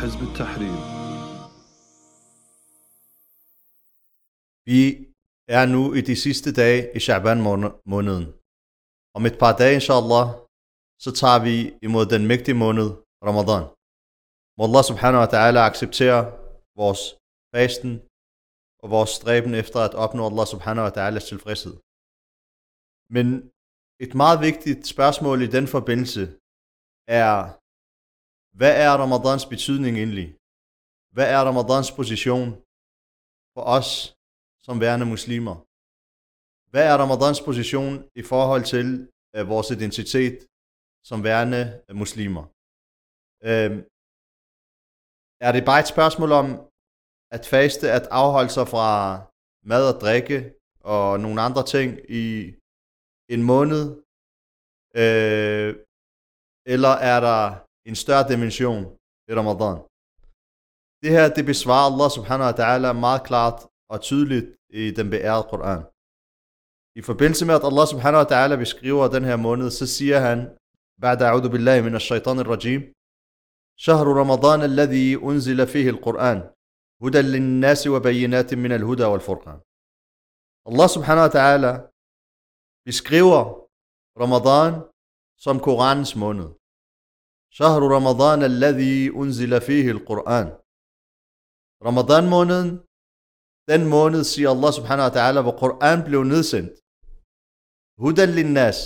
حزب التحرير Vi er nu i de sidste dage i Shaban måneden. Om et par dage, inshallah, så tager vi imod den mægtige måned, Ramadan. Må Allah subhanahu wa ta'ala acceptere vores fasten og vores stræben efter at opnå Allah subhanahu wa ta'alas tilfredshed. Men et meget vigtigt spørgsmål i den forbindelse er, hvad er Ramadans betydning egentlig? Hvad er Ramadans position for os som værende muslimer? Hvad er Ramadans position i forhold til øh, vores identitet som værende øh, muslimer? Øh, er det bare et spørgsmål om at faste, at afholde sig fra mad og drikke og nogle andre ting i en måned? Øh, eller er der en større dimension i Ramadan? Det her, det besvarer Allah subhanahu wa ta'ala meget klart og tydeligt i den beærede Koran. I forbindelse med, at Allah subhanahu wa ta'ala beskriver den her måned, så siger han, بعد أعوذ بالله من الشيطان الرجيم شهر رمضان الذي أنزل فيه القرآن هدى للناس وبينات من الهدى والفرقان Allah subhanahu wa ta'ala beskriver Ramadan som Koranens måned. شهر رمضان الذي أنزل فيه القرآن Ramadan måneden den måned, siger Allah subhanahu wa ta'ala, hvor Koran blev nedsendt. Hudan linnas.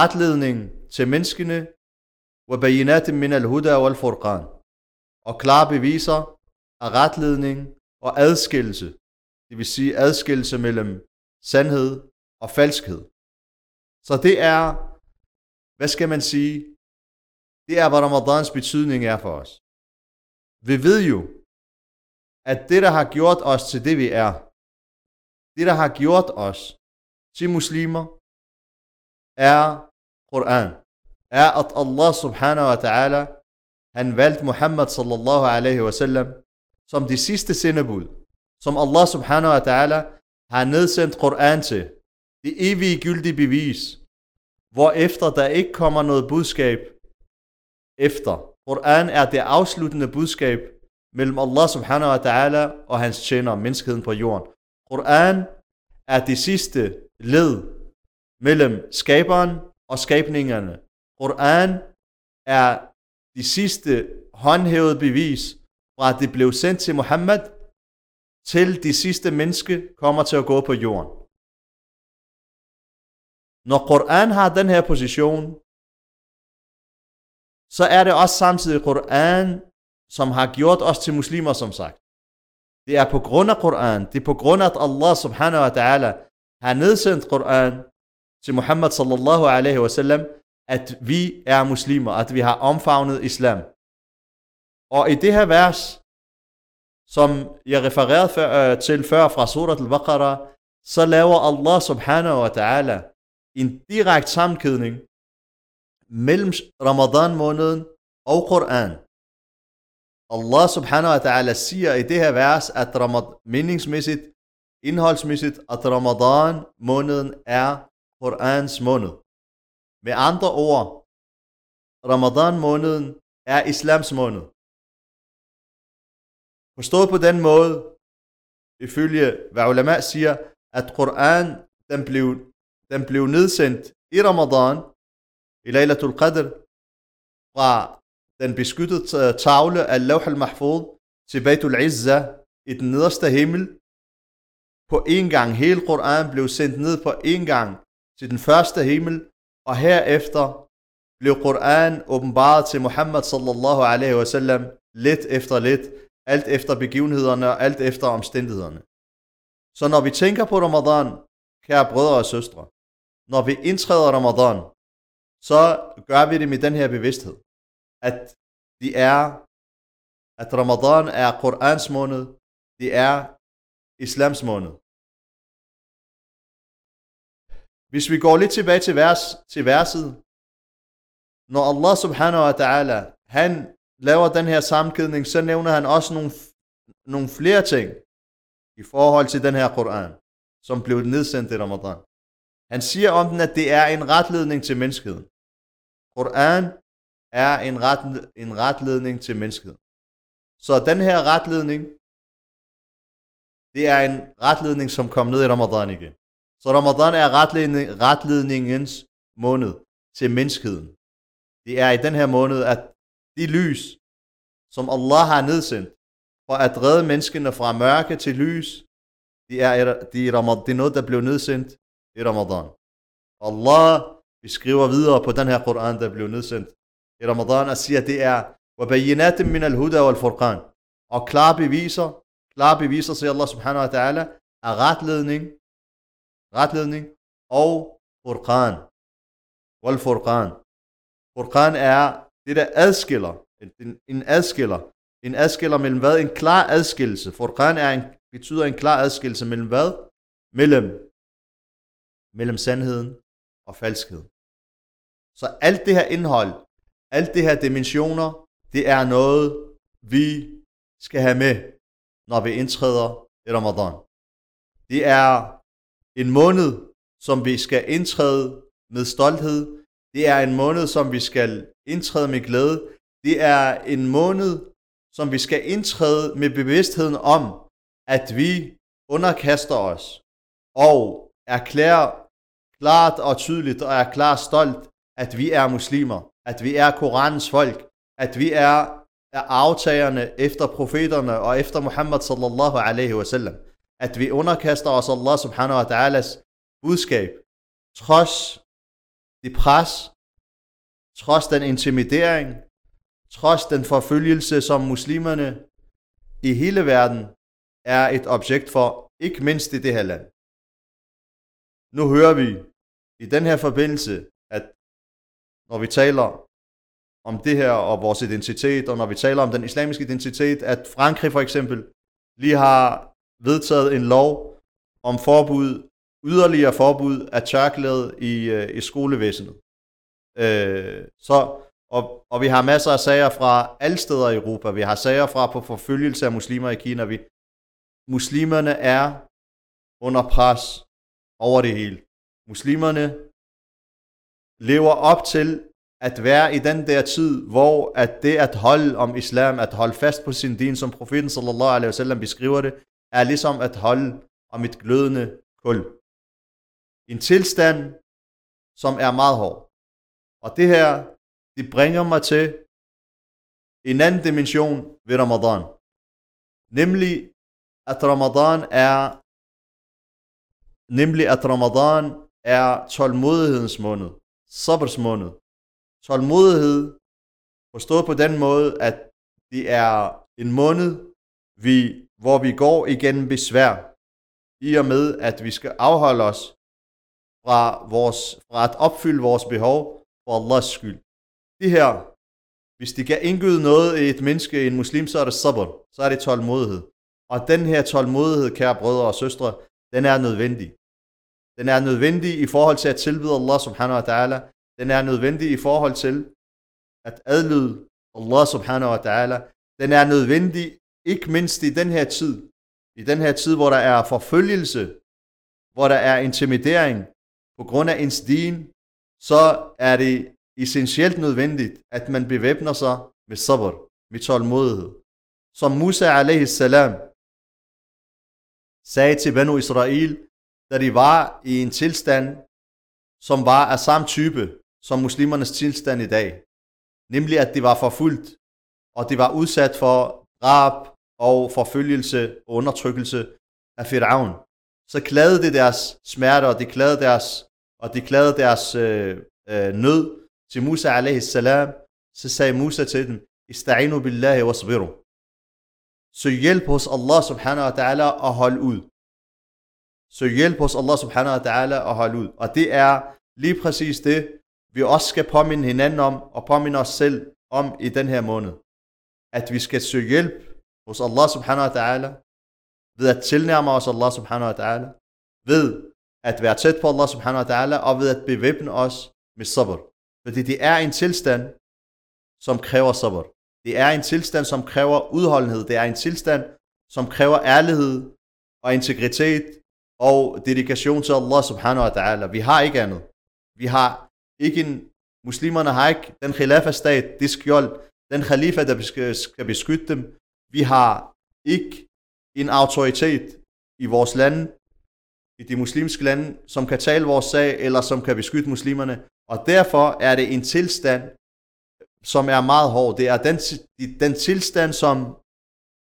Retledning til menneskene. Wa bayinatim min al-huda wal furqan. Og klare beviser af retledning og adskillelse. Det vil sige adskillelse mellem sandhed og falskhed. Så det er, hvad skal man sige, det er, hvad Ramadans betydning er for os. Vi ved jo, at det, der har gjort os til det, vi er, det, der har gjort os til muslimer, er Koran. Er, at Allah subhanahu wa ta'ala, han valgte Muhammad sallallahu alaihi wa sallam, som de sidste sendebud, som Allah subhanahu wa ta'ala har nedsendt Koran til. Det evige gyldige bevis, hvor efter der ikke kommer noget budskab efter. Koran er det afsluttende budskab mellem Allah subhanahu wa ta'ala og hans tjener, menneskeheden på jorden. Koran er det sidste led mellem skaberen og skabningerne. Koran er det sidste håndhævede bevis fra at det blev sendt til Muhammad til de sidste menneske kommer til at gå på jorden. Når Koran har den her position, så er det også samtidig Koran, som har gjort os til muslimer, som sagt. Det er på grund af Koran, det er på grund af, at Allah subhanahu wa ta'ala har nedsendt Koran til Muhammad sallallahu alaihi wasallam, at vi er muslimer, at vi har omfavnet islam. Og i det her vers, som jeg refererede før, øh, til før fra surat al-Baqarah, så laver Allah subhanahu wa ta'ala en direkte sammenkædning mellem Ramadan måneden og Koran. Allah subhanahu wa ta'ala siger i det her vers, at Ramad, meningsmæssigt, indholdsmæssigt, at Ramadan måneden er Korans måned. Med andre ord, Ramadan måneden er islams måned. Forstået på den måde, ifølge hvad ulama siger, at Koran den blev, den blev nedsendt i Ramadan, i Laylatul Qadr, fra den beskyttede tavle af Lawh al-Mahfud til Baitul Izza i den nederste himmel. På en gang, hele Koranen blev sendt ned på en gang til den første himmel, og herefter blev Koranen åbenbaret til Muhammad sallallahu alaihi wasallam lidt efter lidt, alt efter begivenhederne og alt efter omstændighederne. Så når vi tænker på Ramadan, kære brødre og søstre, når vi indtræder Ramadan, så gør vi det med den her bevidsthed, at det er, at Ramadan er Korans måned, det er islams måned. Hvis vi går lidt tilbage til, vers, til verset, når Allah subhanahu wa ta'ala, han laver den her sammenkædning, så nævner han også nogle, nogle flere ting i forhold til den her Koran, som blev nedsendt i Ramadan. Han siger om den, at det er en retledning til menneskeheden. Koran er en, ret, en retledning til mennesket. Så den her retledning, det er en retledning, som kom ned i Ramadan igen. Så Ramadan er retledning, retledningens måned til menneskeheden. Det er i den her måned, at de lys, som Allah har nedsendt, for at redde menneskene fra mørke til lys, det er, de, det er noget, der blev nedsendt i Ramadan. Allah beskriver videre på den her Koran, der blev nedsendt i Ramadan, og siger, at det er وَبَيِّنَاتٍ مِنَ الْهُدَى وَالْفُرْقَانِ Og klar beviser, klar beviser, siger Allah subhanahu wa ta'ala, er retledning, retledning og Furqan. Wal Furqan. Furqan er det, der adskiller, en, en adskiller, en adskiller mellem hvad? En klar adskillelse. Furqan er en, betyder en klar adskillelse mellem hvad? Mellem, mellem sandheden og falskhed. Så alt det her indhold, alt det her dimensioner, det er noget, vi skal have med, når vi indtræder i Ramadan. Det er en måned, som vi skal indtræde med stolthed. Det er en måned, som vi skal indtræde med glæde. Det er en måned, som vi skal indtræde med bevidstheden om, at vi underkaster os og erklærer klart og tydeligt og er klar stolt, at vi er muslimer, at vi er Koranens folk, at vi er, er aftagerne efter profeterne og efter Muhammad sallallahu alaihi wasallam. At vi underkaster os Allah subhanahu wa ta'alas budskab, trods det pres, trods den intimidering, trods den forfølgelse, som muslimerne i hele verden er et objekt for, ikke mindst i det her land. Nu hører vi i den her forbindelse, at når vi taler om det her og vores identitet, og når vi taler om den islamiske identitet, at Frankrig for eksempel lige har vedtaget en lov om forbud, yderligere forbud af tørklæde i, øh, i skolevæsenet. Øh, så, og, og vi har masser af sager fra alle steder i Europa. Vi har sager fra på forfølgelse af muslimer i Kina. Vi, muslimerne er under pres over det hele. Muslimerne lever op til at være i den der tid, hvor at det at holde om islam, at holde fast på sin din, som profeten sallallahu alaihi wasallam beskriver det, er ligesom at holde om et glødende kul. En tilstand, som er meget hård. Og det her, det bringer mig til en anden dimension ved Ramadan. Nemlig, at Ramadan er nemlig at Ramadan er tålmodighedens måned, sabbatsmåned. Tålmodighed, forstået på den måde, at det er en måned, vi, hvor vi går igennem besvær, i og med, at vi skal afholde os fra, vores, fra at opfylde vores behov for Allahs skyld. Det her, hvis det kan indgyde noget i et menneske, en muslim, så er det sabr, så er det tålmodighed. Og den her tålmodighed, kære brødre og søstre, den er nødvendig. Den er nødvendig i forhold til at tilbyde Allah subhanahu wa ta'ala. Den er nødvendig i forhold til at adlyde Allah subhanahu wa ta'ala. Den er nødvendig ikke mindst i den her tid. I den her tid, hvor der er forfølgelse, hvor der er intimidering på grund af ens din, så er det essentielt nødvendigt, at man bevæbner sig med sabr, med tålmodighed. Som Musa alaihi salam sagde til Banu Israel, da de var i en tilstand, som var af samme type som muslimernes tilstand i dag. Nemlig at de var forfulgt, og de var udsat for drab og forfølgelse og undertrykkelse af Firaun. Så klagede de deres smerte, og de klagede deres, og de klagede deres øh, øh, nød til Musa alaihi salam. Så sagde Musa til dem, Ista'inu billahi wasbiru. Så hjælp hos Allah subhanahu wa ta'ala og hold ud. Så hjælp os Allah subhanahu wa ta'ala og holde ud. Og det er lige præcis det, vi også skal påminde hinanden om, og påminde os selv om i den her måned. At vi skal søge hjælp hos Allah subhanahu wa ta'ala, ved at tilnærme os Allah subhanahu wa ta'ala, ved at være tæt på Allah subhanahu wa ta'ala, og ved at bevæbne os med sabr. Fordi det er en tilstand, som kræver sabr. Det er en tilstand, som kræver udholdenhed. Det er en tilstand, som kræver ærlighed og integritet og dedikation til Allah subhanahu wa ta'ala. Vi har ikke andet. Vi har ikke en Muslimerne har ikke den khilafa-stat, det skjold, den khalifa, der skal beskytte dem. Vi har ikke en autoritet i vores lande, i de muslimske lande, som kan tale vores sag, eller som kan beskytte muslimerne. Og derfor er det en tilstand, som er meget hård. Det er den, den tilstand, som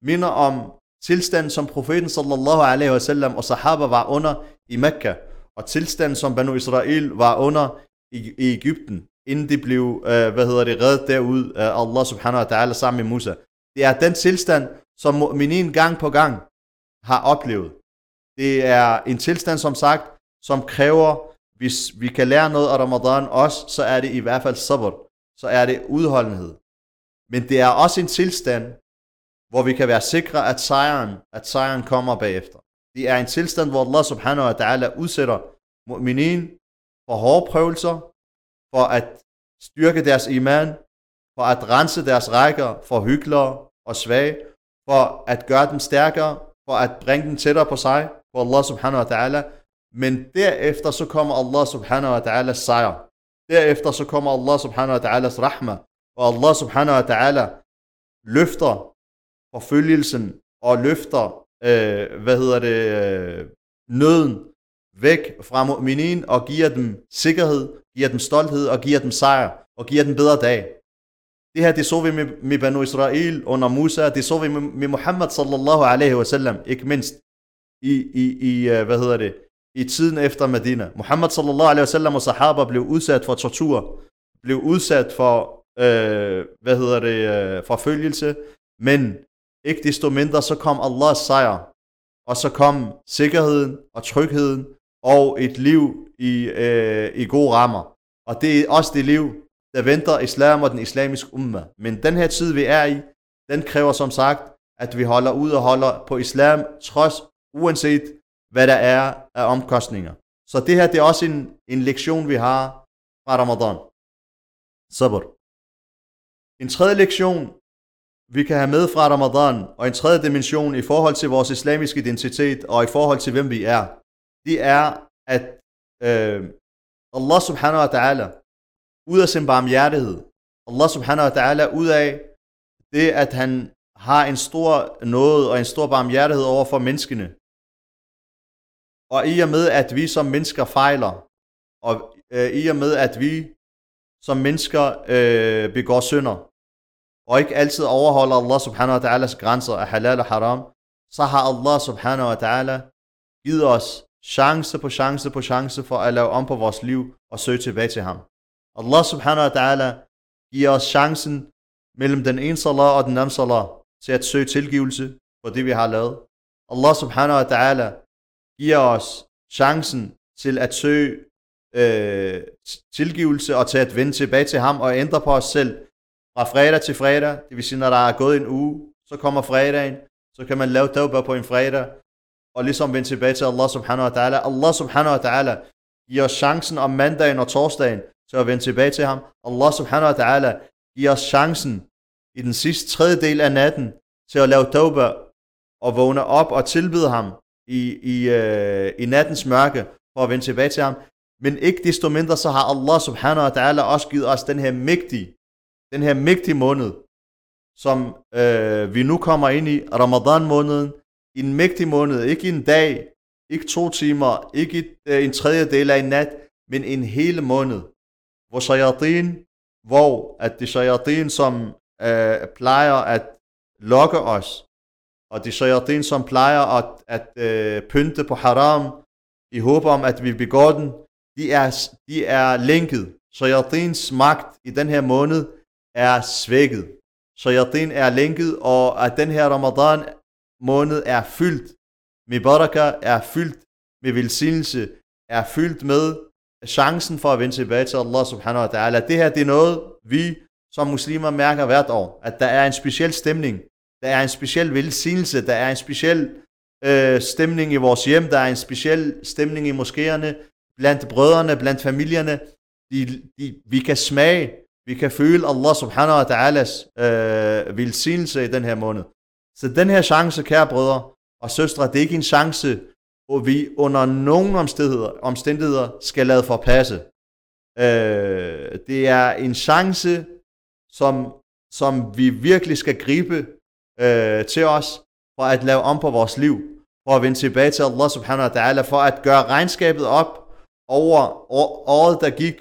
minder om tilstanden, som profeten sallallahu alaihi wasallam og sahaba var under i Mekka, og tilstanden, som Banu Israel var under i, i Ægypten, inden de blev, øh, hvad hedder det, reddet derud af Allah subhanahu wa ta'ala sammen med Musa. Det er den tilstand, som mu'minin gang på gang har oplevet. Det er en tilstand, som sagt, som kræver, hvis vi kan lære noget af Ramadan også, så er det i hvert fald sabr. Så er det udholdenhed. Men det er også en tilstand, hvor vi kan være sikre, at sejren, at sejren kommer bagefter. Det er en tilstand, hvor Allah subhanahu wa ta'ala udsætter mu'minin for hårde prøvelser, for at styrke deres iman, for at rense deres rækker for hyklere og svage, for at gøre dem stærkere, for at bringe dem tættere på sig, på Allah subhanahu wa ta'ala. Men derefter så kommer Allah subhanahu wa ta'ala sejr. Derefter så kommer Allah subhanahu wa ta'alas rahma, og Allah subhanahu wa ta'ala løfter forfølgelsen og løfter, øh, hvad hedder det, øh, nøden væk fra mu'minin og giver dem sikkerhed, giver dem stolthed og giver dem sejr og giver dem bedre dag. Det her, det så vi med, med Banu Israel under Musa, det så vi med, med Muhammad sallallahu alaihi wasallam, ikke mindst i, i, i, øh, hvad hedder det, i tiden efter Medina. Muhammad sallallahu alaihi wasallam og sahaba blev udsat for tortur, blev udsat for, øh, hvad hedder det, øh, forfølgelse, men ikke desto mindre, så kom Allahs sejr, og så kom sikkerheden og trygheden, og et liv i, øh, i gode rammer. Og det er også det liv, der venter islam og den islamiske umma. Men den her tid, vi er i, den kræver som sagt, at vi holder ud og holder på islam, trods uanset hvad der er af omkostninger. Så det her, det er også en, en lektion, vi har fra Ramadan. Sabr. En tredje lektion, vi kan have med fra Ramadan, og en tredje dimension i forhold til vores islamiske identitet, og i forhold til hvem vi er, det er, at øh, Allah subhanahu wa ta'ala, ud af sin barmhjertighed, Allah subhanahu wa ta'ala, ud af det, at han har en stor noget og en stor barmhjertighed over for menneskene, og i og med, at vi som mennesker fejler, og øh, i og med, at vi som mennesker øh, begår synder, og ikke altid overholder Allah subhanahu wa ta'alas grænser af halal og haram, så har Allah subhanahu wa ta'ala givet os chance på chance på chance for at lave om på vores liv og søge tilbage til ham. Allah subhanahu wa ta'ala giver os chancen mellem den ene salat og den anden salat til at søge tilgivelse for det, vi har lavet. Allah subhanahu wa ta'ala giver os chancen til at søge øh, tilgivelse og til at vende tilbage til ham og ændre på os selv fra fredag til fredag. Det vil sige, når der er gået en uge, så kommer fredagen, så kan man lave tawbah på en fredag, og ligesom vende tilbage til Allah subhanahu wa ta'ala. Allah subhanahu wa ta'ala giver os chancen om mandagen og torsdagen til at vende tilbage til ham. Allah subhanahu wa ta'ala giver os chancen i den sidste tredjedel af natten til at lave tawbah og vågne op og tilbyde ham i, i, øh, i nattens mørke for at vende tilbage til ham. Men ikke desto mindre, så har Allah subhanahu wa ta'ala også givet os den her mægtige, den her mægtige måned, som øh, vi nu kommer ind i, Ramadan måneden, en mægtig måned, ikke en dag, ikke to timer, ikke et, øh, en tredjedel af en nat, men en hel måned, hvor shayatin, hvor at det shayatin, som øh, plejer at lokke os, og de shayatin, som plejer at, at øh, pynte på haram, i håb om, at vi begår den, de er, de er lænket. Shayatins magt i den her måned er svækket. Shayatin er lænket, og at den her Ramadan måned er fyldt med baraka, er fyldt med velsignelse, er fyldt med chancen for at vende tilbage til Allah subhanahu wa ta'ala. Det her det er noget, vi som muslimer mærker hvert år, at der er en speciel stemning der er en speciel velsignelse, der er en speciel øh, stemning i vores hjem, der er en speciel stemning i moskéerne, blandt brødrene, blandt familierne. De, de, vi kan smage, vi kan føle Allah subhanahu wa ta'alas øh, velsignelse i den her måned. Så den her chance, kære brødre og søstre, det er ikke en chance, hvor vi under nogen omstændigheder, omstændigheder skal lade forpasse. Øh, det er en chance, som, som vi virkelig skal gribe øh, til os, for at lave om på vores liv, for at vende tilbage til Allah subhanahu wa ta'ala, for at gøre regnskabet op over året, der gik,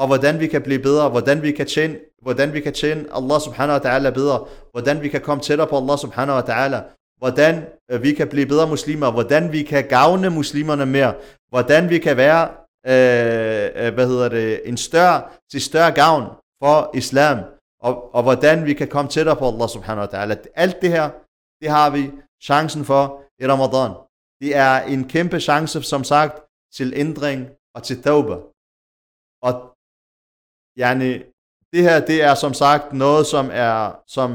og hvordan vi kan blive bedre, hvordan vi kan tjene, hvordan vi kan tjene Allah subhanahu wa ta'ala bedre, hvordan vi kan komme tættere på Allah subhanahu wa ta'ala, hvordan øh, vi kan blive bedre muslimer, hvordan vi kan gavne muslimerne mere, hvordan vi kan være øh, øh, hvad hedder det, en større, til større gavn for islam, og, og hvordan vi kan komme tættere på Allah subhanahu wa ta'ala. Alt det her, det har vi chancen for i Ramadan. Det er en kæmpe chance, som sagt, til ændring og til tawbah. Og yani, det her, det er som sagt noget, som er, som,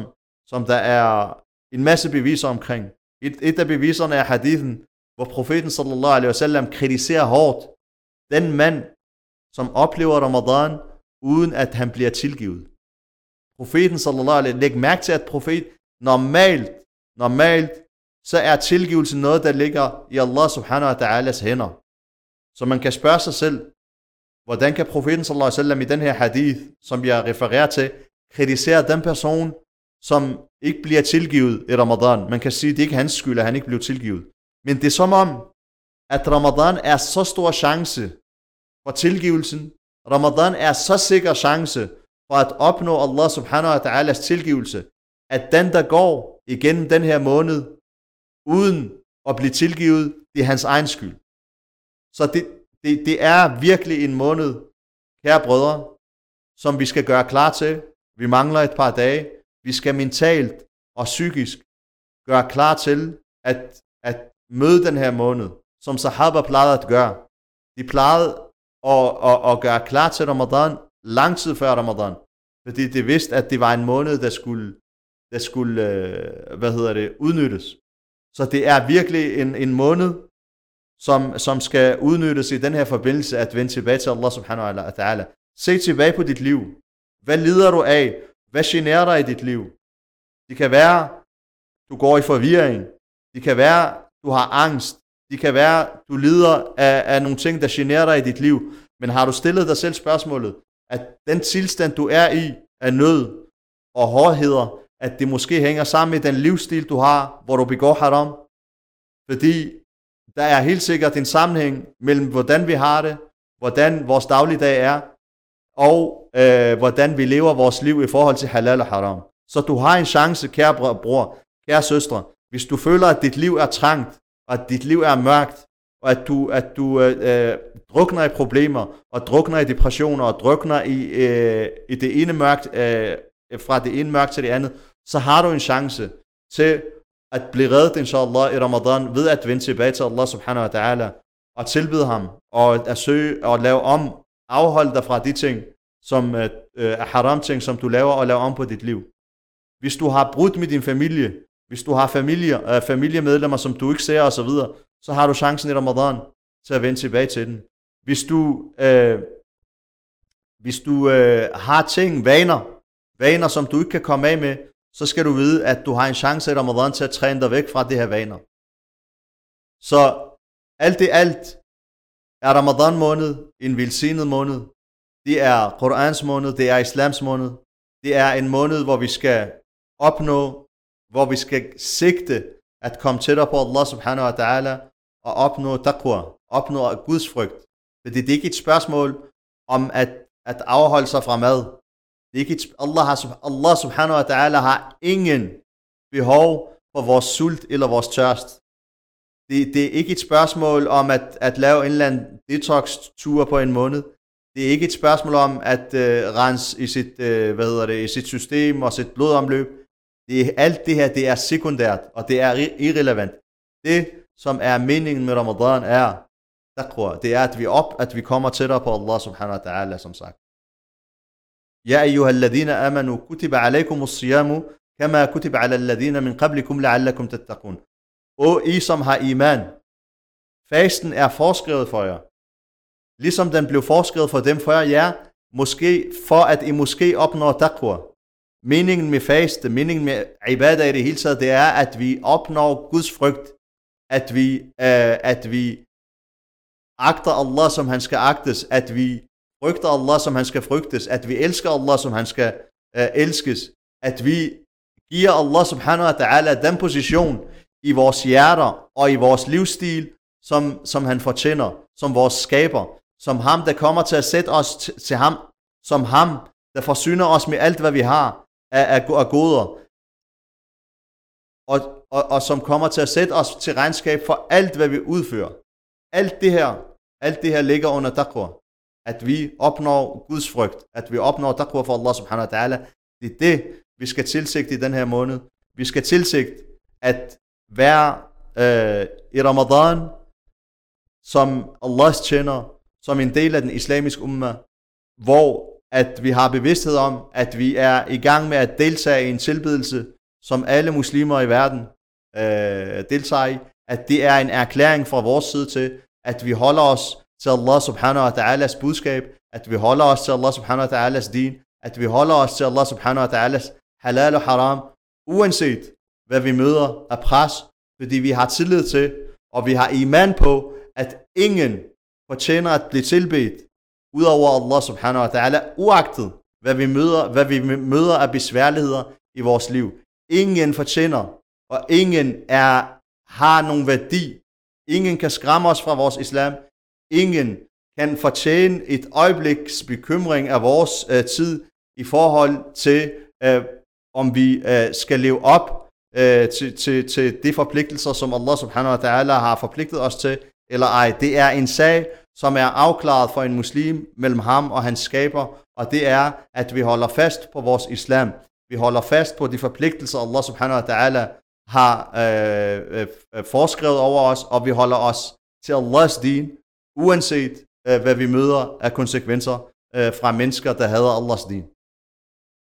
som der er en masse beviser omkring. Et, et af beviserne er hadithen, hvor profeten sallallahu alaihi wasallam kritiserer hårdt den mand, som oplever Ramadan, uden at han bliver tilgivet. Profeten sallallahu alaihi læg mærke til, at profet normalt, normalt, så er tilgivelse noget, der ligger i Allah subhanahu wa ta'alas hænder. Så man kan spørge sig selv, hvordan kan profeten sallallahu alaihi wasallam i den her hadith, som jeg refererer til, kritisere den person, som ikke bliver tilgivet i Ramadan. Man kan sige, at det ikke er hans skyld, at han ikke blev tilgivet. Men det er som om, at Ramadan er så stor chance for tilgivelsen. Ramadan er så sikker chance for at opnå Allah subhanahu wa ta'alas tilgivelse, at den, der går igennem den her måned, uden at blive tilgivet, det er hans egen skyld. Så det, det, det er virkelig en måned, kære brødre, som vi skal gøre klar til. Vi mangler et par dage. Vi skal mentalt og psykisk gøre klar til at, at møde den her måned, som sahaba plejede at gøre. De plejede at, at, at gøre klar til Ramadan lang tid før Ramadan, fordi de vidste, at det var en måned, der skulle, der skulle øh, hvad hedder det, udnyttes. Så det er virkelig en, en måned, som, som skal udnyttes i den her forbindelse, at vende tilbage til Allah subhanahu wa ta'ala. Se tilbage på dit liv. Hvad lider du af? Hvad generer dig i dit liv? Det kan være, du går i forvirring. Det kan være, du har angst. Det kan være, du lider af, af nogle ting, der generer dig i dit liv. Men har du stillet dig selv spørgsmålet, at den tilstand, du er i, af nød og hårdheder, at det måske hænger sammen med den livsstil, du har, hvor du begår haram? Fordi der er helt sikkert en sammenhæng mellem, hvordan vi har det, hvordan vores dagligdag er, og øh, hvordan vi lever vores liv i forhold til halal og haram. Så du har en chance, kære bror, kære søstre, hvis du føler, at dit liv er trangt, og at dit liv er mørkt, og at du, at du øh, øh, drukner i problemer, og drukner i depressioner, og drukner i, øh, i det ene mørkt, øh, fra det ene mørkt til det andet, så har du en chance til at blive reddet, inshallah, i Ramadan, ved at vende tilbage til Allah subhanahu wa ta'ala, og tilbyde ham, og at søge og lave om, afholde dig fra de ting, som øh, er haram ting, som du laver, og lave om på dit liv. Hvis du har brudt med din familie, hvis du har familie, øh, familiemedlemmer, som du ikke ser osv., så, så har du chancen i Ramadan til at vende tilbage til den. Hvis du, øh, hvis du øh, har ting, vaner, vaner, som du ikke kan komme af med, så skal du vide, at du har en chance i Ramadan til at træne dig væk fra de her vaner. Så alt i alt er Ramadan måned en velsignet måned. Det er Korans måned, det er Islams måned. Det er en måned, hvor vi skal opnå, hvor vi skal sigte at komme tættere på Allah subhanahu wa ta'ala og opnå taqwa, opnå Guds frygt. Fordi det er ikke et spørgsmål om at, at afholde sig fra mad. Det er ikke et, Allah, har, Allah subhanahu wa ta'ala har ingen behov for vores sult eller vores tørst. Det, det er ikke et spørgsmål om at, at lave en eller anden detox-tur på en måned. Det er ikke et spørgsmål om at øh, rense i sit, øh, hvad hedder det, i sit system og sit blodomløb. Det, alt det her, det er sekundært, og det er irrelevant. Det, som er meningen med Ramadan, er taqwa. Det er, at vi op, at vi kommer tættere på Allah subhanahu wa ta'ala, som sagt. يا أيها الذين آمنوا كتب عليكم الصيام كما كتب على الذين من قبلكم لعلكم تتقون. Og I som har iman, fasten er foreskrevet for jer. Ligesom den blev foreskrevet for dem før jer, måske for at I måske opnår taqwa. Meningen med faste, meningen med ibadah i det hele taget, det er, at vi opnår Guds frygt, at vi, uh, at vi agter Allah, som han skal agtes, at vi frygter Allah, som han skal frygtes, at vi elsker Allah, som han skal øh, elskes, at vi giver Allah subhanahu wa ta'ala den position i vores hjerter og i vores livsstil, som, som han fortjener, som vores skaber, som ham, der kommer til at sætte os til, til ham, som ham, der forsyner os med alt, hvad vi har af, af, af goder, og, og, og som kommer til at sætte os til regnskab for alt, hvad vi udfører. Alt det her, alt det her ligger under taqwa. At vi opnår Guds frygt, at vi opnår taqwa for Allah subhanahu wa ta'ala. Det er det, vi skal tilsigte i den her måned. Vi skal tilsigte at være øh, i Ramadan som Allahs tjener, som en del af den islamiske umma, hvor at vi har bevidsthed om, at vi er i gang med at deltage i en tilbedelse, som alle muslimer i verden øh, deltager i, at det er en erklæring fra vores side til, at vi holder os til Allah subhanahu wa ta'alas budskab, at vi holder os til Allah subhanahu wa ta'alas din, at vi holder os til Allah subhanahu wa ta'alas halal og haram, uanset hvad vi møder af pres, fordi vi har tillid til, og vi har iman på, at ingen fortjener at blive tilbedt, udover Allah subhanahu wa ta'ala, uagtet hvad vi møder, hvad vi møder af besværligheder i vores liv. Ingen fortjener, og ingen er, har nogen værdi. Ingen kan skræmme os fra vores islam. Ingen kan fortjene et øjebliks bekymring af vores øh, tid i forhold til, øh, om vi øh, skal leve op øh, til, til, til de forpligtelser, som Allah subhanahu wa ta'ala har forpligtet os til, eller ej. Det er en sag, som er afklaret for en muslim mellem ham og hans skaber, og det er, at vi holder fast på vores islam. Vi holder fast på de forpligtelser, Allah subhanahu wa ta'ala har øh, øh, øh foreskrevet over os, og vi holder os til Allahs din, uanset øh, hvad vi møder af konsekvenser øh, fra mennesker, der hader Allahs din.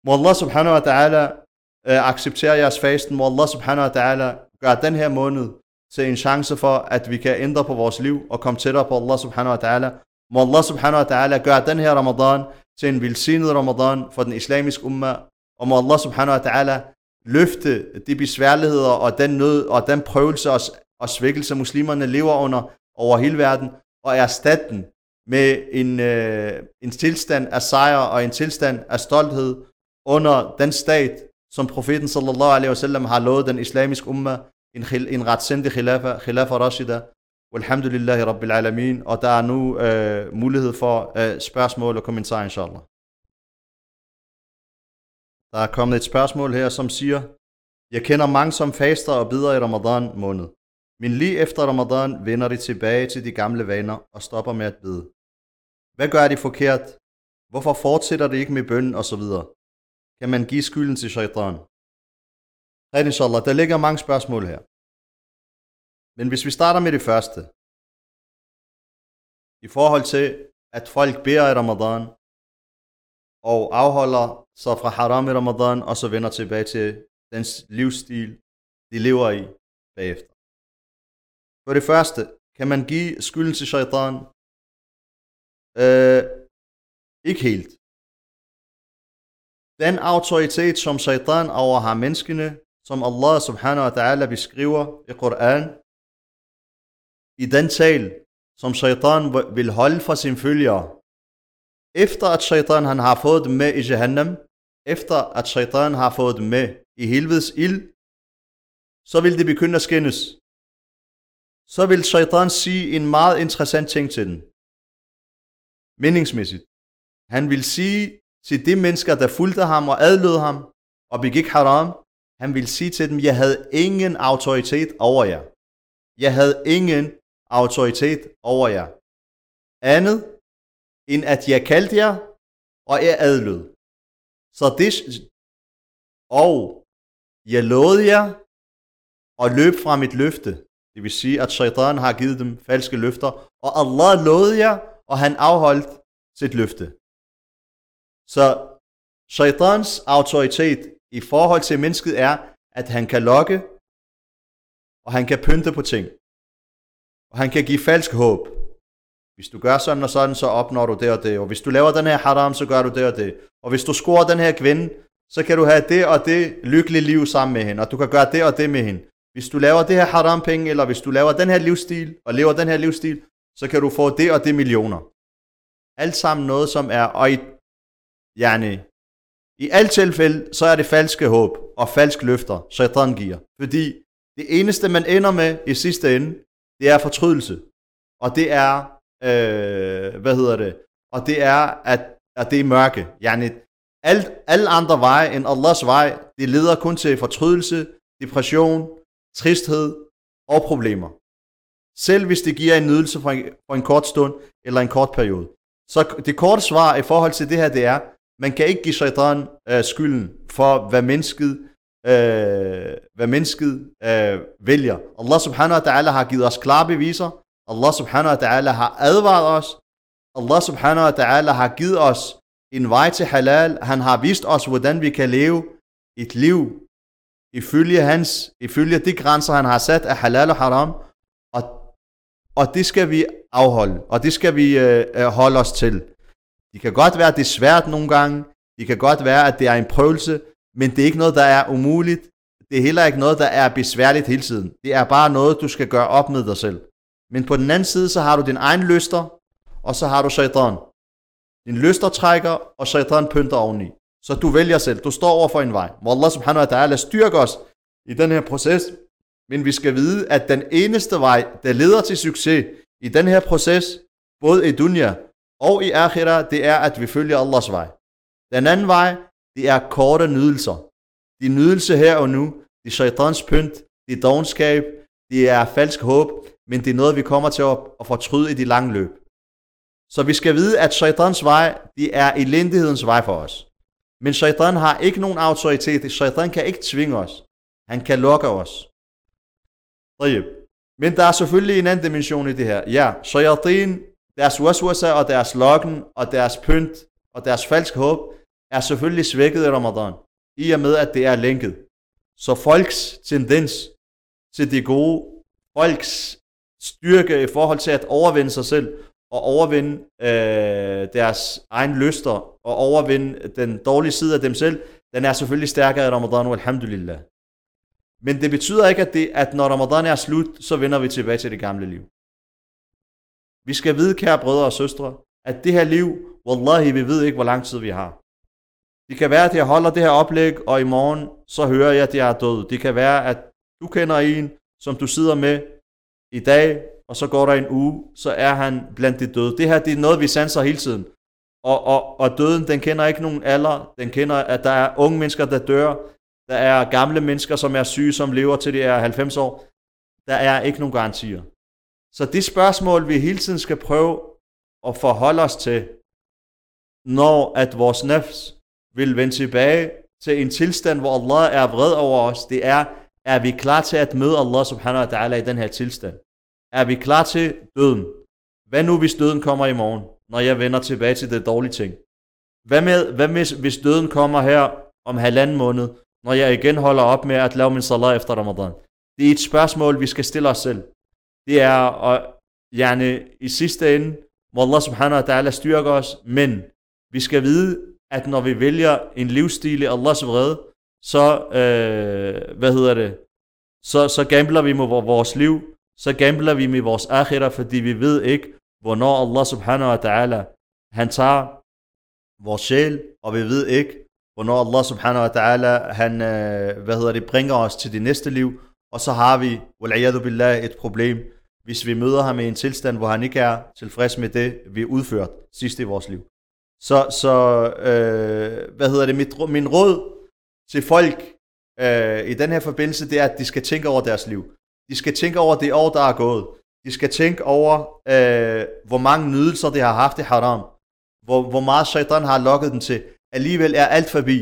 Må Allah subhanahu wa ta'ala øh, acceptere jeres fasten, må Allah subhanahu wa ta'ala gøre den her måned til en chance for, at vi kan ændre på vores liv og komme tættere på Allah subhanahu wa ta'ala. Må Allah subhanahu wa ta'ala gøre den her Ramadan til en velsignet Ramadan for den islamiske umma, og må Allah subhanahu wa ta'ala løfte de besværligheder og den nød og den prøvelse og, og svækkelse, muslimerne lever under over hele verden, og erstatte den med en, øh, en tilstand af sejr og en tilstand af stolthed under den stat, som profeten sallallahu alaihi wasallam har lovet den islamiske umma, en, en retsindig khilafa, khilafa rashida, walhamdulillahi rabbil alamin, og der er nu øh, mulighed for øh, spørgsmål og kommentarer, inshallah. Der er kommet et spørgsmål her, som siger, jeg kender mange, som faster og bider i Ramadan måned. Men lige efter Ramadan vender de tilbage til de gamle vaner og stopper med at bede. Hvad gør de forkert? Hvorfor fortsætter de ikke med bønnen og så videre? Kan man give skylden til shaitan? Red inshallah, der ligger mange spørgsmål her. Men hvis vi starter med det første, i forhold til, at folk beder i Ramadan, og afholder sig fra haram i Ramadan, og så vender tilbage til den livsstil, de lever i bagefter. For det første, kan man give skylden til shaitan? Øh, ikke helt. Den autoritet, som shaitan overhar menneskene, som Allah subhanahu wa ta'ala beskriver i Koran, i den tal, som shaitan vil holde for sin følgere, efter at shaitan han har fået dem med i Jahannam, efter at shaitan har fået dem med i helvedes ild, så vil det begynde at skændes. Så vil shaitan sige en meget interessant ting til den. Meningsmæssigt. Han vil sige til de mennesker, der fulgte ham og adlød ham og begik haram, han vil sige til dem, jeg havde ingen autoritet over jer. Jeg havde ingen autoritet over jer. Andet end at jeg kaldte jer, og jeg adlød. Så det, og jeg lovede jer, og løb fra mit løfte. Det vil sige, at shaitan har givet dem falske løfter, og Allah lovede jer, og han afholdt sit løfte. Så shaitans autoritet i forhold til mennesket er, at han kan lokke, og han kan pynte på ting. Og han kan give falsk håb. Hvis du gør sådan og sådan, så opnår du det og det. Og hvis du laver den her haram, så gør du det og det. Og hvis du scorer den her kvinde, så kan du have det og det lykkelige liv sammen med hende. Og du kan gøre det og det med hende. Hvis du laver det her haram penge, eller hvis du laver den her livsstil, og lever den her livsstil, så kan du få det og det millioner. Alt sammen noget, som er, og i, yani, i alt tilfælde, så er det falske håb og falske løfter, shaitan giver. Fordi det eneste, man ender med i sidste ende, det er fortrydelse. Og det er, øh, hvad hedder det, og det er, at, at det er mørke. Yani, alt, alle andre veje end Allahs vej, det leder kun til fortrydelse, depression, tristhed og problemer. Selv hvis det giver en nydelse for en, for en kort stund eller en kort periode. Så det korte svar i forhold til det her, det er, man kan ikke give shaitan øh, skylden for, hvad mennesket, øh, hvad mennesket øh, vælger. Allah subhanahu wa ta'ala har givet os klare beviser. Allah subhanahu wa ta'ala har advaret os. Allah subhanahu wa ta'ala har givet os en vej til halal. Han har vist os, hvordan vi kan leve et liv ifølge, hans, ifølge de grænser, han har sat af halal og haram. Og, og det skal vi afholde, og det skal vi øh, øh holde os til. Det kan godt være, at det er svært nogle gange. Det kan godt være, at det er en prøvelse, men det er ikke noget, der er umuligt. Det er heller ikke noget, der er besværligt hele tiden. Det er bare noget, du skal gøre op med dig selv. Men på den anden side, så har du din egen lyster, og så har du shaitan. Din lyster trækker, og shaitan pynter oveni. Så du vælger selv. Du står over for en vej. Hvor Allah subhanahu wa ta'ala styrker os i den her proces. Men vi skal vide, at den eneste vej, der leder til succes i den her proces, både i dunya og i akhira, det er, at vi følger Allahs vej. Den anden vej, det er korte nydelser. De nydelse her og nu, det er shaitans pynt, det er dogenskab, det er falsk håb, men det er noget, vi kommer til at, at fortryde i de lange løb. Så vi skal vide, at shaitans vej, det er elendighedens vej for os. Men shaitan har ikke nogen autoritet. Shaitan kan ikke tvinge os. Han kan lokke os. Men der er selvfølgelig en anden dimension i det her. Ja, shayatin deres waswasa og deres lokken og deres pynt og deres falsk håb er selvfølgelig svækket i Ramadan, i og med at det er lænket. Så folks tendens til det gode, folks styrke i forhold til at overvinde sig selv, og overvinde øh, deres egen lyster, og overvinde den dårlige side af dem selv, den er selvfølgelig stærkere i Ramadan, alhamdulillah. Men det betyder ikke, at, det, at når Ramadan er slut, så vender vi tilbage til det gamle liv. Vi skal vide, kære brødre og søstre, at det her liv, wallahi, vi ved ikke, hvor lang tid vi har. Det kan være, at jeg holder det her oplæg, og i morgen, så hører jeg, at jeg er død. Det kan være, at du kender en, som du sidder med i dag, og så går der en uge, så er han blandt de døde. Det her, det er noget, vi sanser hele tiden. Og, og, og døden, den kender ikke nogen alder. Den kender, at der er unge mennesker, der dør. Der er gamle mennesker, som er syge, som lever til de er 90 år. Der er ikke nogen garantier. Så det spørgsmål, vi hele tiden skal prøve at forholde os til, når at vores nafs vil vende tilbage til en tilstand, hvor Allah er vred over os, det er, er vi klar til at møde Allah subhanahu wa ta'ala i den her tilstand? Er vi klar til døden? Hvad nu, hvis døden kommer i morgen, når jeg vender tilbage til det dårlige ting? Hvad med, hvad med hvis døden kommer her om halvanden måned, når jeg igen holder op med at lave min salat efter Ramadan? Det er et spørgsmål, vi skal stille os selv det er at, gerne i sidste ende, må Allah subhanahu wa ta'ala styrke os, men vi skal vide, at når vi vælger en livsstil i Allahs vrede, så, øh, hvad hedder det, så, så gambler vi med vores liv, så gambler vi med vores akhira, fordi vi ved ikke, hvornår Allah subhanahu wa ta'ala, han tager vores sjæl, og vi ved ikke, hvornår Allah subhanahu wa ta'ala, han, øh, hvad hedder det, bringer os til det næste liv, og så har vi, billah, et problem, hvis vi møder ham i en tilstand, hvor han ikke er tilfreds med det, vi udført sidst i vores liv. Så, så øh, hvad hedder det, mit, min råd til folk øh, i den her forbindelse, det er, at de skal tænke over deres liv. De skal tænke over det år, der er gået. De skal tænke over, øh, hvor mange nydelser det har haft i haram. Hvor, hvor meget shaitan har lukket den til. Alligevel er alt forbi.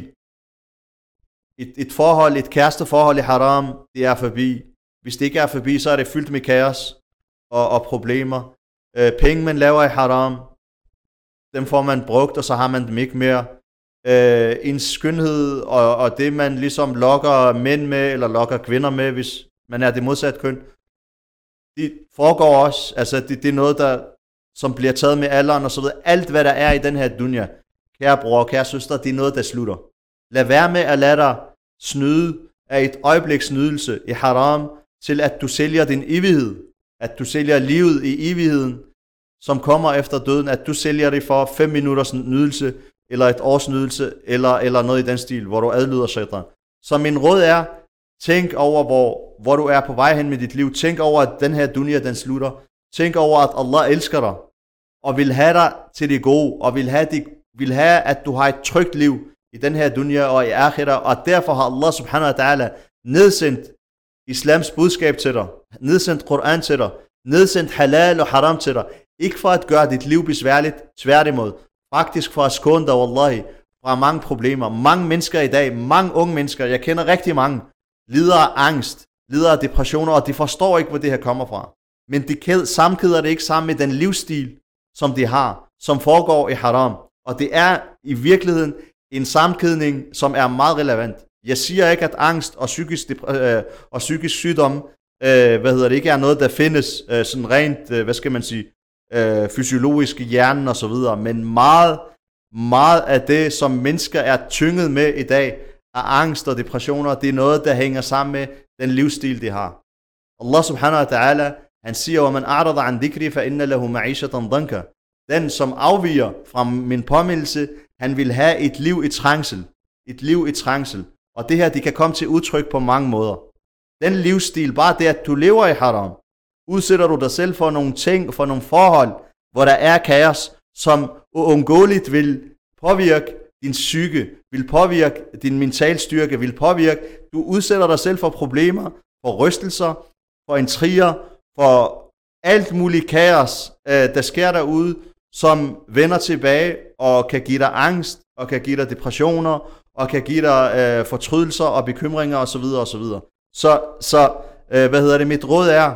Et, et forhold, et kæresteforhold i haram, det er forbi. Hvis det ikke er forbi, så er det fyldt med kaos og, og problemer. Øh, penge, man laver i haram, dem får man brugt, og så har man dem ikke mere. Øh, en skønhed, og, og det man ligesom lokker mænd med, eller lokker kvinder med, hvis man er det modsatte køn, det foregår også, altså det, det er noget, der, som bliver taget med alderen og så videre. Alt, hvad der er i den her dunja, kære bror, kære søster, det er noget, der slutter. Lad være med at lade dig snyde af et øjebliks nydelse i haram, til at du sælger din evighed at du sælger livet i evigheden som kommer efter døden, at du sælger det for 5 minutters nydelse, eller et års nydelse, eller, eller noget i den stil, hvor du adlyder shaitan. Så min råd er, tænk over, hvor, hvor du er på vej hen med dit liv. Tænk over, at den her dunia, den slutter. Tænk over, at Allah elsker dig, og vil have dig til det gode, og vil have, det, vil have at du har et trygt liv i den her dunia og i akhira, og derfor har Allah subhanahu wa ta'ala nedsendt islams budskab til dig, nedsendt Koran til dig, nedsendt halal og haram til dig, ikke for at gøre dit liv besværligt, tværtimod, faktisk for at skåne dig, wallahi, fra mange problemer. Mange mennesker i dag, mange unge mennesker, jeg kender rigtig mange, lider af angst, lider af depressioner, og de forstår ikke, hvor det her kommer fra. Men de samkæder det ikke sammen med den livsstil, som de har, som foregår i haram. Og det er i virkeligheden en samkædning, som er meget relevant. Jeg siger ikke, at angst og psykisk, øh, og psykisk sygdom, øh, hvad hedder det, ikke er noget, der findes øh, sådan rent, øh, hvad skal man sige, øh, fysiologisk i hjernen og så videre, men meget, meget af det, som mennesker er tynget med i dag, og angst og depressioner, det er noget, der hænger sammen med den livsstil, de har. Allah subhanahu wa ta'ala, han siger, at man a'rada an dhikri, fa inna lahu ma'ishatan. Den, som afviger fra min påmindelse, han vil have et liv i trængsel. Et liv i trængsel. Og det her, det kan komme til udtryk på mange måder. Den livsstil, bare det, at du lever i haram, udsætter du dig selv for nogle ting, for nogle forhold, hvor der er kaos, som uundgåeligt vil påvirke din psyke, vil påvirke din mental styrke, vil påvirke, du udsætter dig selv for problemer, for rystelser, for intriger, for alt muligt kaos, øh, der sker derude, som vender tilbage og kan give dig angst, og kan give dig depressioner, og kan give dig øh, fortrydelser og bekymringer osv. osv. Så, så øh, hvad hedder det, mit råd er,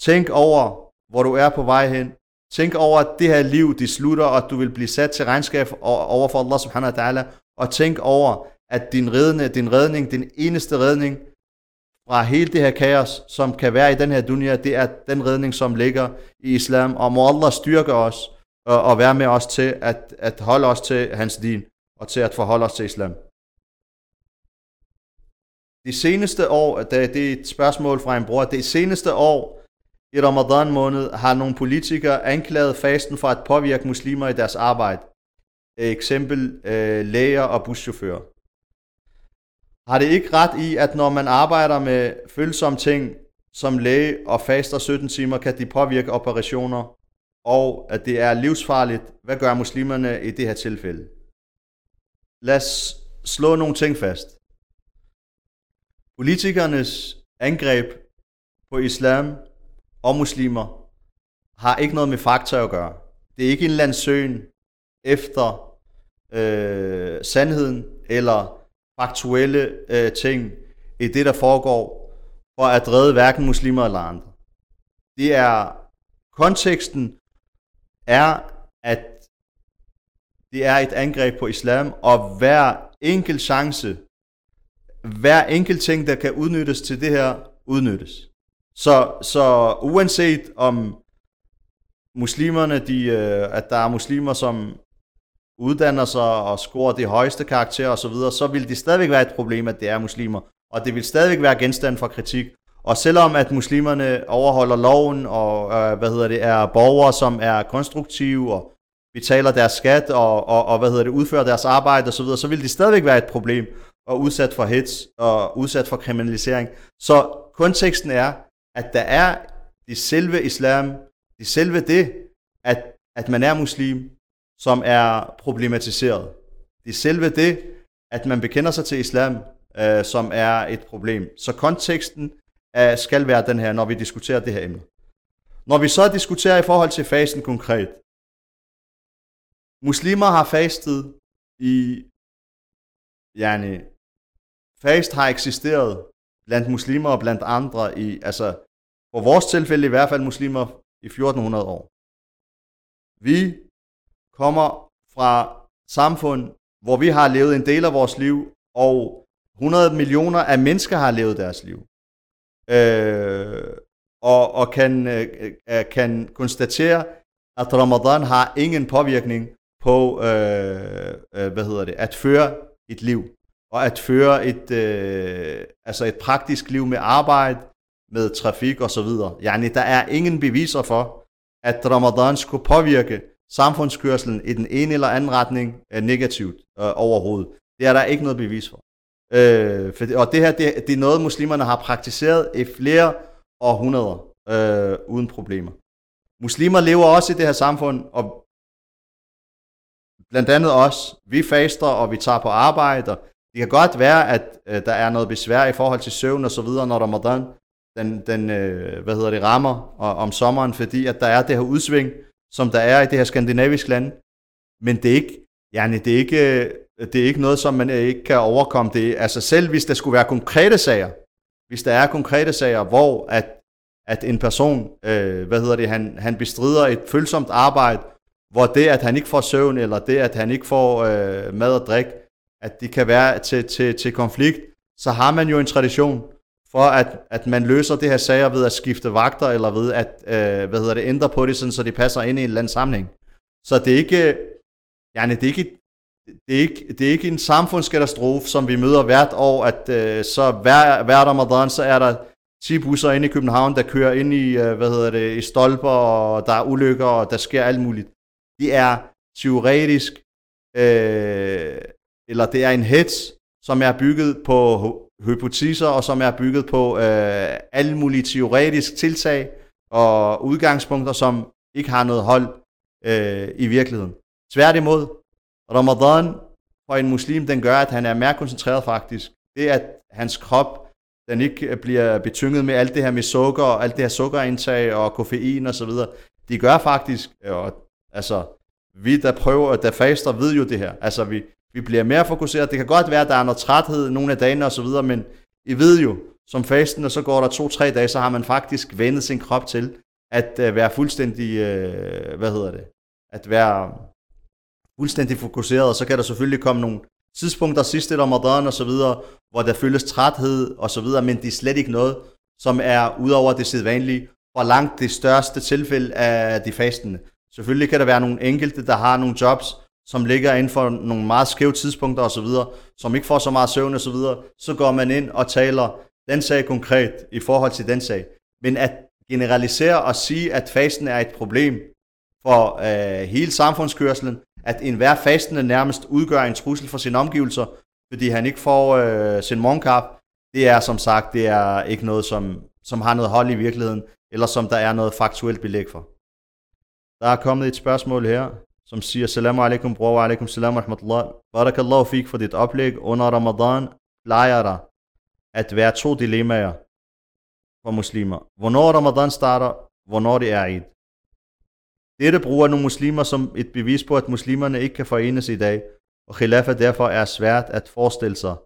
tænk over, hvor du er på vej hen. Tænk over, at det her liv, det slutter, og at du vil blive sat til regnskab over for Allah subhanahu wa ta'ala. Og tænk over, at din, redning, din redning, din eneste redning fra hele det her kaos, som kan være i den her dunia, det er den redning, som ligger i islam. Og må Allah styrke os og, og være med os til at, at holde os til hans din og til at forholde os til islam. De seneste år, det er et spørgsmål fra en bror, det seneste år i Ramadan måned har nogle politikere anklaget fasten for at påvirke muslimer i deres arbejde. Eksempel øh, læger og buschauffører. Har det ikke ret i, at når man arbejder med følsomme ting som læge og faster 17 timer, kan de påvirke operationer, og at det er livsfarligt? Hvad gør muslimerne i det her tilfælde? Lad os slå nogle ting fast. Politikernes angreb på islam og muslimer har ikke noget med fakta at gøre. Det er ikke en eller anden søgen efter øh, sandheden eller faktuelle øh, ting i det, der foregår, for at redde hverken muslimer eller andre. Det er, konteksten er, at det er et angreb på islam, og hver enkelt chance, hver enkelt ting, der kan udnyttes til det her, udnyttes. Så, så uanset om muslimerne, de, øh, at der er muslimer, som uddanner sig og scorer de højeste karakterer osv., så, så vil det stadigvæk være et problem, at det er muslimer. Og det vil stadigvæk være genstand for kritik. Og selvom at muslimerne overholder loven og øh, hvad hedder det, er borgere, som er konstruktive og betaler deres skat og, og, og hvad hedder det, udfører deres arbejde osv., så, videre, så vil det stadigvæk være et problem og udsat for hits og udsat for kriminalisering. Så konteksten er, at der er det selve islam, det selve det, at, at man er muslim, som er problematiseret. Det selve det, at man bekender sig til islam, øh, som er et problem. Så konteksten øh, skal være den her, når vi diskuterer det her emne. Når vi så diskuterer i forhold til fasten konkret, muslimer har fastet i, yani, fast har eksisteret blandt muslimer og blandt andre i, altså, for vores tilfælde i hvert fald muslimer i 1400 år. Vi kommer fra samfund, hvor vi har levet en del af vores liv, og 100 millioner af mennesker har levet deres liv. Øh, og, og kan, øh, øh kan konstatere, at Ramadan har ingen påvirkning på, øh, øh, hvad hedder det, at føre et liv, og at føre et, øh, altså et praktisk liv med arbejde, med trafik og så videre. Yani, der er ingen beviser for, at Ramadan skulle påvirke samfundskørselen i den ene eller anden retning øh, negativt øh, overhovedet. Det er der ikke noget bevis for. Øh, for og det her, det, det er noget, muslimerne har praktiseret i flere århundreder øh, uden problemer. Muslimer lever også i det her samfund, og blandt andet os, vi faster, og vi tager på arbejde, det kan godt være, at øh, der er noget besvær i forhold til søvn og så videre, når Ramadan den, den øh, hvad hedder det, rammer og, om sommeren, fordi at der er det her udsving, som der er i det her skandinaviske land. Men det er ikke, yani, det er ikke, øh, det er ikke noget, som man øh, ikke kan overkomme. Det altså selv hvis der skulle være konkrete sager, hvis der er konkrete sager, hvor at, at en person, øh, hvad hedder det, han, han bestrider et følsomt arbejde, hvor det, at han ikke får søvn, eller det, at han ikke får øh, mad og drik, at det kan være til, til, til konflikt, så har man jo en tradition for, at, at man løser det her sager ved at skifte vagter, eller ved at øh, hvad hedder det, ændre på det, sådan, så det passer ind i en eller anden sammenhæng. Så det er ikke, ja, det er ikke, det er ikke, det er ikke en samfundskatastrofe, som vi møder hvert år, at øh, så hver, hver Ramadan, så er der 10 busser inde i København, der kører ind i, øh, hvad hedder det, i stolper, og der er ulykker, og der sker alt muligt. Det er teoretisk, øh, eller det er en hets, som er bygget på hypoteser, og som er bygget på øh, alle mulige teoretiske tiltag og udgangspunkter, som ikke har noget hold øh, i virkeligheden. Tværtimod, Ramadan for en muslim, den gør, at han er mere koncentreret faktisk. Det, at hans krop, den ikke bliver betynget med alt det her med sukker, og alt det her sukkerindtag og koffein og så videre, de gør faktisk, og, altså, vi der prøver, der faster, ved jo det her. Altså, vi, vi bliver mere fokuseret. Det kan godt være, at der er noget træthed nogle af dagene og så videre, men I ved jo, som fasten, og så går der to-tre dage, så har man faktisk vendet sin krop til at øh, være fuldstændig, øh, hvad hedder det, at være fuldstændig fokuseret, og så kan der selvfølgelig komme nogle tidspunkter sidst i Ramadan og så videre, hvor der føles træthed og så videre, men det er slet ikke noget, som er ud over det sædvanlige, for langt det største tilfælde af de fastende. Selvfølgelig kan der være nogle enkelte, der har nogle jobs, som ligger inden for nogle meget skæve tidspunkter osv., som ikke får så meget søvn osv., så, videre, så går man ind og taler den sag konkret i forhold til den sag. Men at generalisere og sige, at fasten er et problem for øh, hele samfundskørselen, at enhver fastende nærmest udgør en trussel for sine omgivelser, fordi han ikke får øh, sin morgenkap, det er som sagt, det er ikke noget, som, som har noget hold i virkeligheden, eller som der er noget faktuelt belæg for. Der er kommet et spørgsmål her som siger, Assalamu alaikum bror, wa alaikum salam wa rahmatullah. Barakallahu fik for dit oplæg. Under Ramadan plejer der at være to dilemmaer for muslimer. Hvornår Ramadan starter, hvornår det er Eid. Dette bruger nogle muslimer som et bevis på, at muslimerne ikke kan forenes i dag, og khilafah derfor er svært at forestille sig.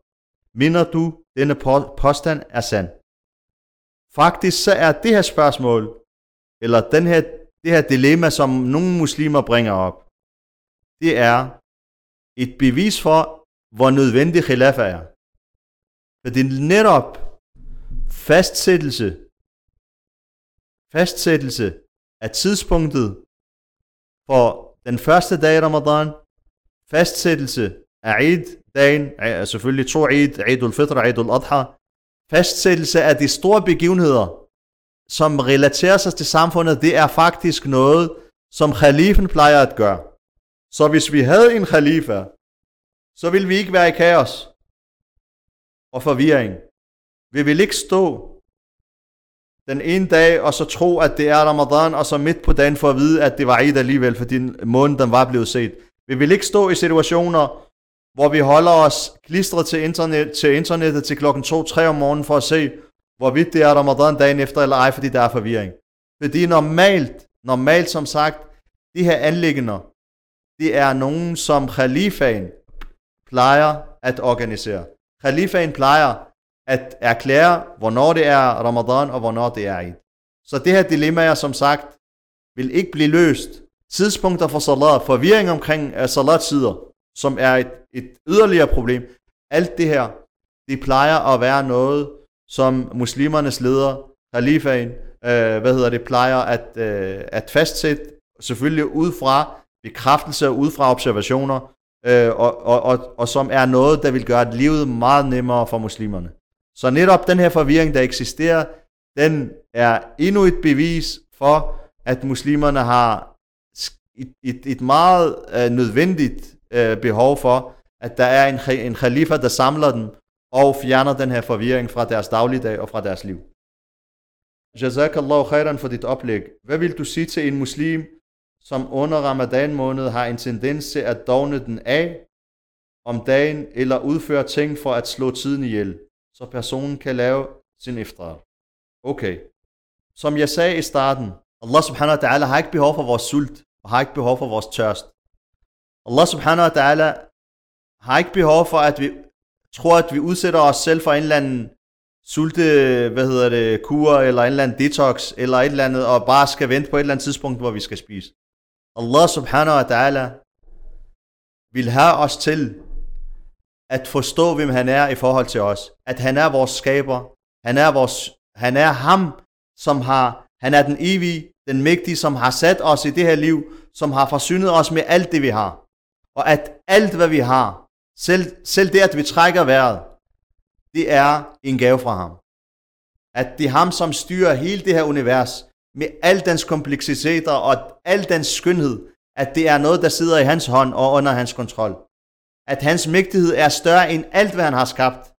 Minder du, denne påstand er sand? Faktisk så er det her spørgsmål, eller den her, det her dilemma, som nogle muslimer bringer op, det er et bevis for, hvor nødvendig khilafa er. For det er netop fastsættelse, fastsættelse af tidspunktet for den første dag i Ramadan, fastsættelse af Eid, dagen, selvfølgelig to Eid, Eid al-Fitr, Eid al-Adha, fastsættelse af de store begivenheder, som relaterer sig til samfundet, det er faktisk noget, som khalifen plejer at gøre. Så hvis vi havde en khalifa, så ville vi ikke være i kaos og forvirring. Vi vil ikke stå den ene dag, og så tro, at det er Ramadan, og så midt på dagen få at vide, at det var Eid alligevel, fordi måneden var blevet set. Vi vil ikke stå i situationer, hvor vi holder os klistret til, internet, til internettet til klokken 2-3 om morgenen for at se, hvorvidt det er Ramadan dagen efter eller ej, fordi der er forvirring. Fordi normalt, normalt som sagt, de her anlæggende, det er nogen, som khalifaen plejer at organisere. Khalifaen plejer at erklære, hvornår det er Ramadan og hvornår det er Eid. Så det her dilemma jeg som sagt, vil ikke blive løst. Tidspunkter for salat, forvirring omkring uh, salattider, som er et, et yderligere problem. Alt det her, det plejer at være noget, som muslimernes leder, khalifaen, øh, hvad hedder det, plejer at, øh, at fastsætte, selvfølgelig ud fra bekræftelse ud fra observationer, øh, og, og, og, og som er noget, der vil gøre livet meget nemmere for muslimerne. Så netop den her forvirring, der eksisterer, den er endnu et bevis for, at muslimerne har et, et, et meget øh, nødvendigt øh, behov for, at der er en, en khalifa, der samler dem og fjerner den her forvirring fra deres dagligdag og fra deres liv. Jazakallahu khairan for dit oplæg. Hvad vil du sige til en muslim, som under ramadan måned har en tendens til at dogne den af om dagen eller udføre ting for at slå tiden ihjel, så personen kan lave sin iftar? Okay. Som jeg sagde i starten, Allah subhanahu wa ta'ala har ikke behov for vores sult, og har ikke behov for vores tørst. Allah subhanahu wa ta'ala har ikke behov for, at vi tror, at vi udsætter os selv for en eller anden sulte, hvad hedder det, kur, eller en eller anden detox, eller et eller andet, og bare skal vente på et eller andet tidspunkt, hvor vi skal spise. Allah subhanahu wa ta'ala vil have os til at forstå, hvem han er i forhold til os. At han er vores skaber. Han er, vores, han er ham, som har, han er den evige, den mægtige, som har sat os i det her liv, som har forsynet os med alt det, vi har. Og at alt, hvad vi har, selv, selv det, at vi trækker vejret, det er en gave fra ham. At det er ham, som styrer hele det her univers, med al dens kompleksiteter og al dens skønhed, at det er noget, der sidder i hans hånd og under hans kontrol. At hans mægtighed er større end alt, hvad han har skabt.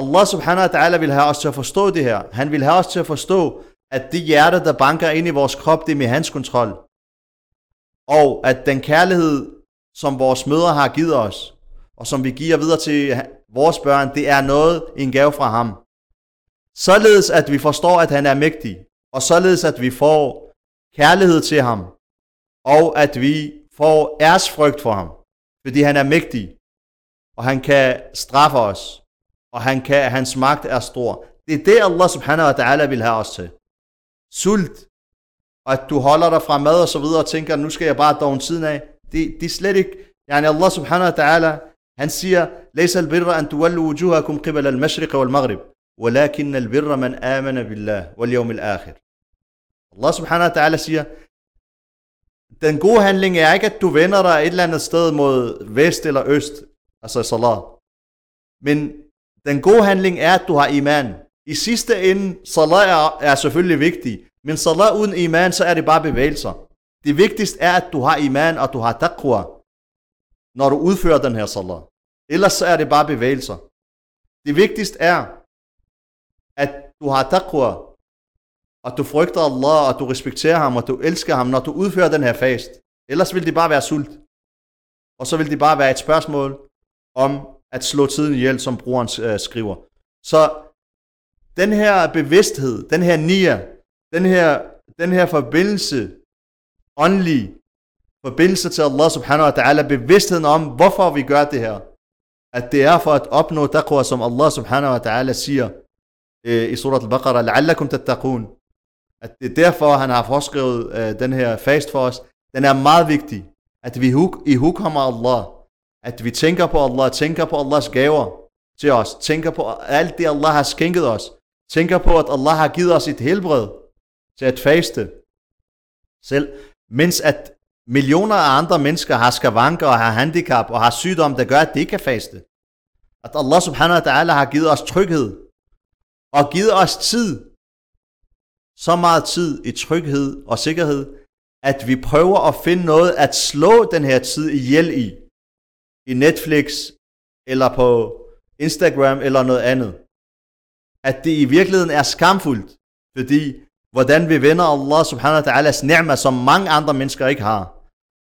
Allah subhanahu wa ta'ala vil have os til at forstå det her. Han vil have os til at forstå, at det hjerte, der banker ind i vores krop, det er med hans kontrol. Og at den kærlighed, som vores mødre har givet os, og som vi giver videre til vores børn, det er noget, en gave fra ham. Således at vi forstår, at han er mægtig, og således at vi får kærlighed til ham, og at vi får æresfrygt for ham, fordi han er mægtig, og han kan straffe os, og han kan, hans magt er stor. Det er det, Allah subhanahu wa ta'ala vil have os til. Sult, og at du holder dig fra mad og så videre, og tænker, nu skal jeg bare dogen siden af. Det, det er slet ikke, yani Allah subhanahu wa ta'ala, han siger, Læs al-birra an tuwallu wujuhakum qibla al-mashriq wal-maghrib. ولكن البر من آمن بالله واليوم الآخر. Allah subhanahu wa ta'ala siger, den gode handling er ikke, at du vender dig et eller andet sted mod vest eller øst, altså salat. Men den gode handling er, at du har iman. I sidste ende, salat er, er selvfølgelig vigtig, men salat uden iman, så er det bare bevægelser. Det vigtigste er, at du har iman, og du har taqwa, når du udfører den her salat. Ellers så er det bare bevægelser. Det vigtigste er, at du har taqwa, og du frygter Allah, og du respekterer ham, og du elsker ham, når du udfører den her fast. Ellers vil det bare være sult. Og så vil det bare være et spørgsmål om at slå tiden ihjel, som brugeren øh, skriver. Så den her bevidsthed, den her nia, den her, den her forbindelse, åndelig forbindelse til Allah subhanahu wa ta'ala, bevidstheden om, hvorfor vi gør det her, at det er for at opnå taqwa, som Allah subhanahu wa ta'ala siger i surat al-Baqarah, la'allakum tattaqun, at det er derfor, han har forskrevet øh, den her fast for os. Den er meget vigtig, at vi i hukommer Allah, at vi tænker på Allah, tænker på Allahs gaver til os, tænker på alt det, Allah har skænket os, tænker på, at Allah har givet os et helbred til at faste. Selv, mens at millioner af andre mennesker har skavanker og har handicap og har sygdom, der gør, at de ikke kan faste. At Allah subhanahu wa ta'ala har givet os tryghed og givet os tid. Så meget tid i tryghed og sikkerhed, at vi prøver at finde noget at slå den her tid ihjel i. I Netflix, eller på Instagram, eller noget andet. At det i virkeligheden er skamfuldt, fordi hvordan vi vender Allah subhanahu wa ta'alas ni'ma, som mange andre mennesker ikke har.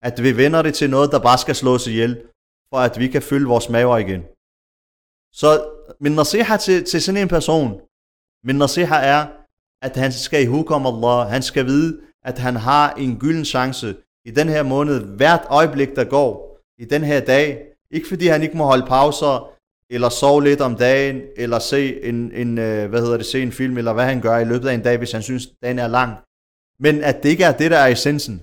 At vi vender det til noget, der bare skal slås ihjel, for at vi kan fylde vores maver igen. Så min nasiha til, til sådan en person, min nasiha er, at han skal i hukom Allah, han skal vide, at han har en gylden chance i den her måned, hvert øjeblik, der går, i den her dag. Ikke fordi han ikke må holde pauser, eller sove lidt om dagen, eller se en, en, øh, hvad hedder det, se en film, eller hvad han gør i løbet af en dag, hvis han synes, dagen er lang. Men at det ikke er det, der er essensen.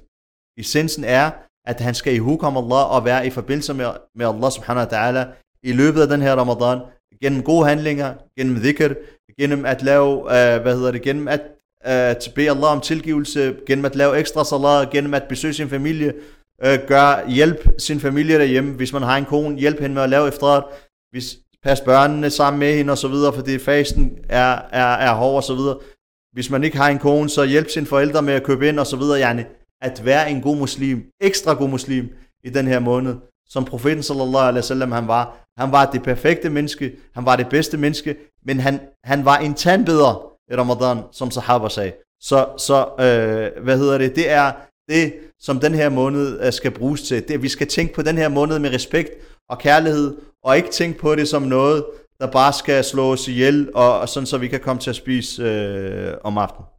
Essensen er, at han skal i hukom Allah og være i forbindelse med, med Allah subhanahu wa ta'ala i løbet af den her Ramadan, gennem gode handlinger, gennem dhikr, gennem at lave, uh, hvad hedder det, gennem at uh, bede Allah om tilgivelse, gennem at lave ekstra salat, gennem at besøge sin familie, uh, gør, hjælp sin familie derhjemme, hvis man har en kone, hjælp hende med at lave efterret, hvis pas børnene sammen med hende og så videre, fordi fasten er, er, er hård og så videre. hvis man ikke har en kone, så hjælp sine forældre med at købe ind og så videre. Yani, at være en god muslim, ekstra god muslim i den her måned, som profeten sallallahu alaihi wasallam han var. Han var det perfekte menneske, han var det bedste menneske, men han, han var en tandbeder i Ramadan, som sahaba sagde. Så, så øh, hvad hedder det, det er det, som den her måned øh, skal bruges til. Det, vi skal tænke på den her måned med respekt og kærlighed, og ikke tænke på det som noget, der bare skal slå os ihjel, og, og sådan så vi kan komme til at spise øh, om aftenen.